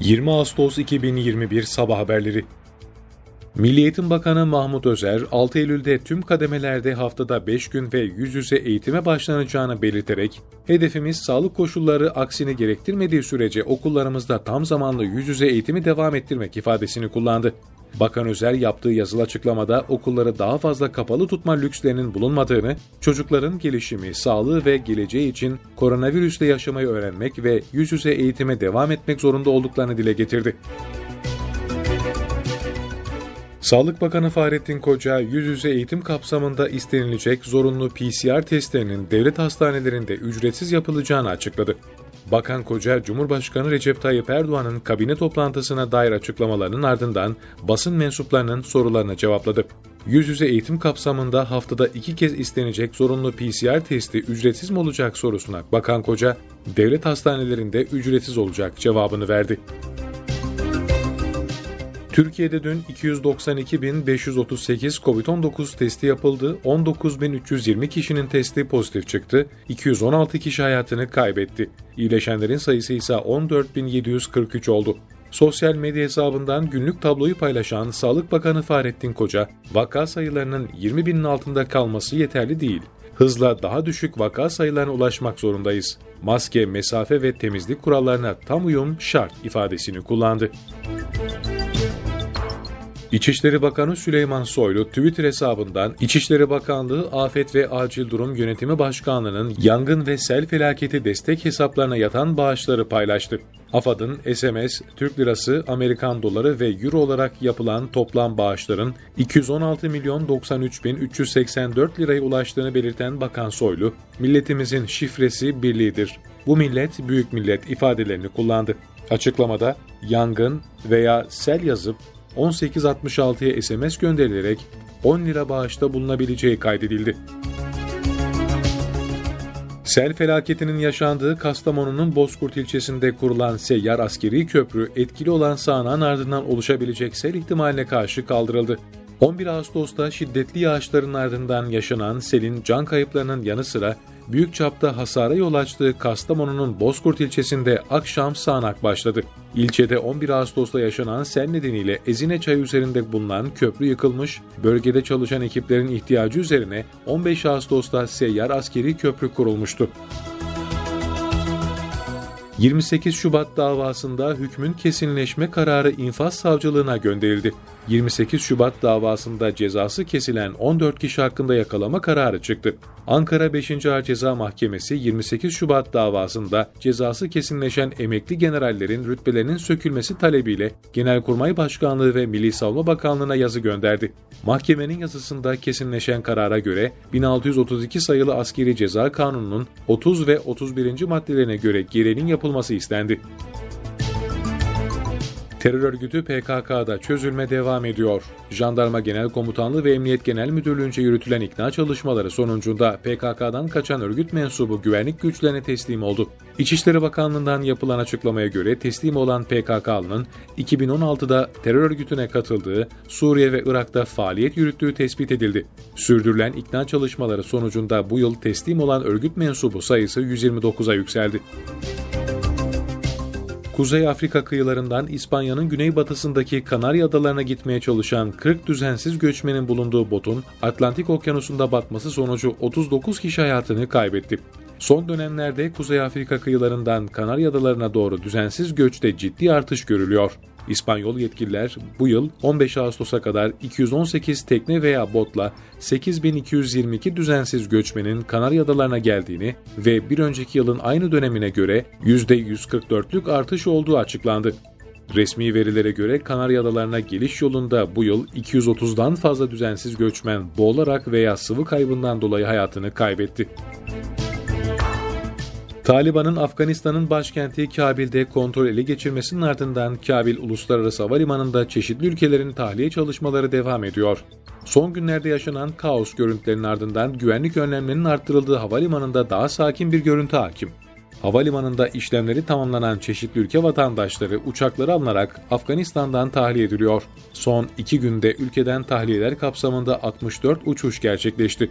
20 Ağustos 2021 Sabah Haberleri Milli Eğitim Bakanı Mahmut Özer, 6 Eylül'de tüm kademelerde haftada 5 gün ve yüz yüze eğitime başlanacağını belirterek, hedefimiz sağlık koşulları aksini gerektirmediği sürece okullarımızda tam zamanlı yüz yüze eğitimi devam ettirmek ifadesini kullandı. Bakan Özer yaptığı yazılı açıklamada okulları daha fazla kapalı tutma lükslerinin bulunmadığını, çocukların gelişimi, sağlığı ve geleceği için koronavirüsle yaşamayı öğrenmek ve yüz yüze eğitime devam etmek zorunda olduklarını dile getirdi. Sağlık Bakanı Fahrettin Koca, yüz yüze eğitim kapsamında istenilecek zorunlu PCR testlerinin devlet hastanelerinde ücretsiz yapılacağını açıkladı. Bakan Koca, Cumhurbaşkanı Recep Tayyip Erdoğan'ın kabine toplantısına dair açıklamalarının ardından basın mensuplarının sorularına cevapladı. Yüz yüze eğitim kapsamında haftada iki kez istenecek zorunlu PCR testi ücretsiz mi olacak sorusuna Bakan Koca, devlet hastanelerinde ücretsiz olacak cevabını verdi. Türkiye'de dün 292.538 COVID-19 testi yapıldı, 19.320 kişinin testi pozitif çıktı, 216 kişi hayatını kaybetti. İyileşenlerin sayısı ise 14.743 oldu. Sosyal medya hesabından günlük tabloyu paylaşan Sağlık Bakanı Fahrettin Koca, vaka sayılarının 20 binin altında kalması yeterli değil. Hızla daha düşük vaka sayılarına ulaşmak zorundayız. Maske, mesafe ve temizlik kurallarına tam uyum şart ifadesini kullandı. İçişleri Bakanı Süleyman Soylu Twitter hesabından İçişleri Bakanlığı Afet ve Acil Durum Yönetimi Başkanlığı'nın yangın ve sel felaketi destek hesaplarına yatan bağışları paylaştı. AFAD'ın SMS, Türk Lirası, Amerikan Doları ve Euro olarak yapılan toplam bağışların 216 milyon 93 bin 384 liraya ulaştığını belirten Bakan Soylu, milletimizin şifresi birliğidir. Bu millet büyük millet ifadelerini kullandı. Açıklamada yangın veya sel yazıp 1866'ya SMS gönderilerek 10 lira bağışta bulunabileceği kaydedildi. Sel felaketinin yaşandığı Kastamonu'nun Bozkurt ilçesinde kurulan seyyar askeri köprü etkili olan sağanağın ardından oluşabilecek sel ihtimaline karşı kaldırıldı. 11 Ağustos'ta şiddetli yağışların ardından yaşanan selin can kayıplarının yanı sıra büyük çapta hasara yol açtığı Kastamonu'nun Bozkurt ilçesinde akşam sağanak başladı. İlçede 11 Ağustos'ta yaşanan sel nedeniyle Ezine Çayı üzerinde bulunan köprü yıkılmış, bölgede çalışan ekiplerin ihtiyacı üzerine 15 Ağustos'ta seyyar askeri köprü kurulmuştu. 28 Şubat davasında hükmün kesinleşme kararı infaz savcılığına gönderildi. 28 Şubat davasında cezası kesilen 14 kişi hakkında yakalama kararı çıktı. Ankara 5. Ağır Ceza Mahkemesi 28 Şubat davasında cezası kesinleşen emekli generallerin rütbelerinin sökülmesi talebiyle Genelkurmay Başkanlığı ve Milli Savunma Bakanlığı'na yazı gönderdi. Mahkemenin yazısında kesinleşen karara göre 1632 sayılı askeri ceza kanununun 30 ve 31. maddelerine göre gereğinin yapılması istendi. Terör örgütü PKK'da çözülme devam ediyor. Jandarma Genel Komutanlığı ve Emniyet Genel Müdürlüğü'nce yürütülen ikna çalışmaları sonucunda PKK'dan kaçan örgüt mensubu güvenlik güçlerine teslim oldu. İçişleri Bakanlığı'ndan yapılan açıklamaya göre teslim olan PKK'lının 2016'da terör örgütüne katıldığı, Suriye ve Irak'ta faaliyet yürüttüğü tespit edildi. Sürdürülen ikna çalışmaları sonucunda bu yıl teslim olan örgüt mensubu sayısı 129'a yükseldi. Kuzey Afrika kıyılarından İspanya'nın güneybatısındaki Kanarya Adalarına gitmeye çalışan 40 düzensiz göçmenin bulunduğu botun Atlantik Okyanusu'nda batması sonucu 39 kişi hayatını kaybetti. Son dönemlerde Kuzey Afrika kıyılarından Kanarya Adalarına doğru düzensiz göçte ciddi artış görülüyor. İspanyol yetkililer bu yıl 15 Ağustos'a kadar 218 tekne veya botla 8222 düzensiz göçmenin Kanarya Adalarına geldiğini ve bir önceki yılın aynı dönemine göre %144'lük artış olduğu açıklandı. Resmi verilere göre Kanarya Adalarına geliş yolunda bu yıl 230'dan fazla düzensiz göçmen boğularak veya sıvı kaybından dolayı hayatını kaybetti. Taliban'ın Afganistan'ın başkenti Kabil'de kontrol ele geçirmesinin ardından Kabil Uluslararası Havalimanı'nda çeşitli ülkelerin tahliye çalışmaları devam ediyor. Son günlerde yaşanan kaos görüntülerinin ardından güvenlik önlemlerinin arttırıldığı havalimanında daha sakin bir görüntü hakim. Havalimanında işlemleri tamamlanan çeşitli ülke vatandaşları uçakları alınarak Afganistan'dan tahliye ediliyor. Son iki günde ülkeden tahliyeler kapsamında 64 uçuş gerçekleşti.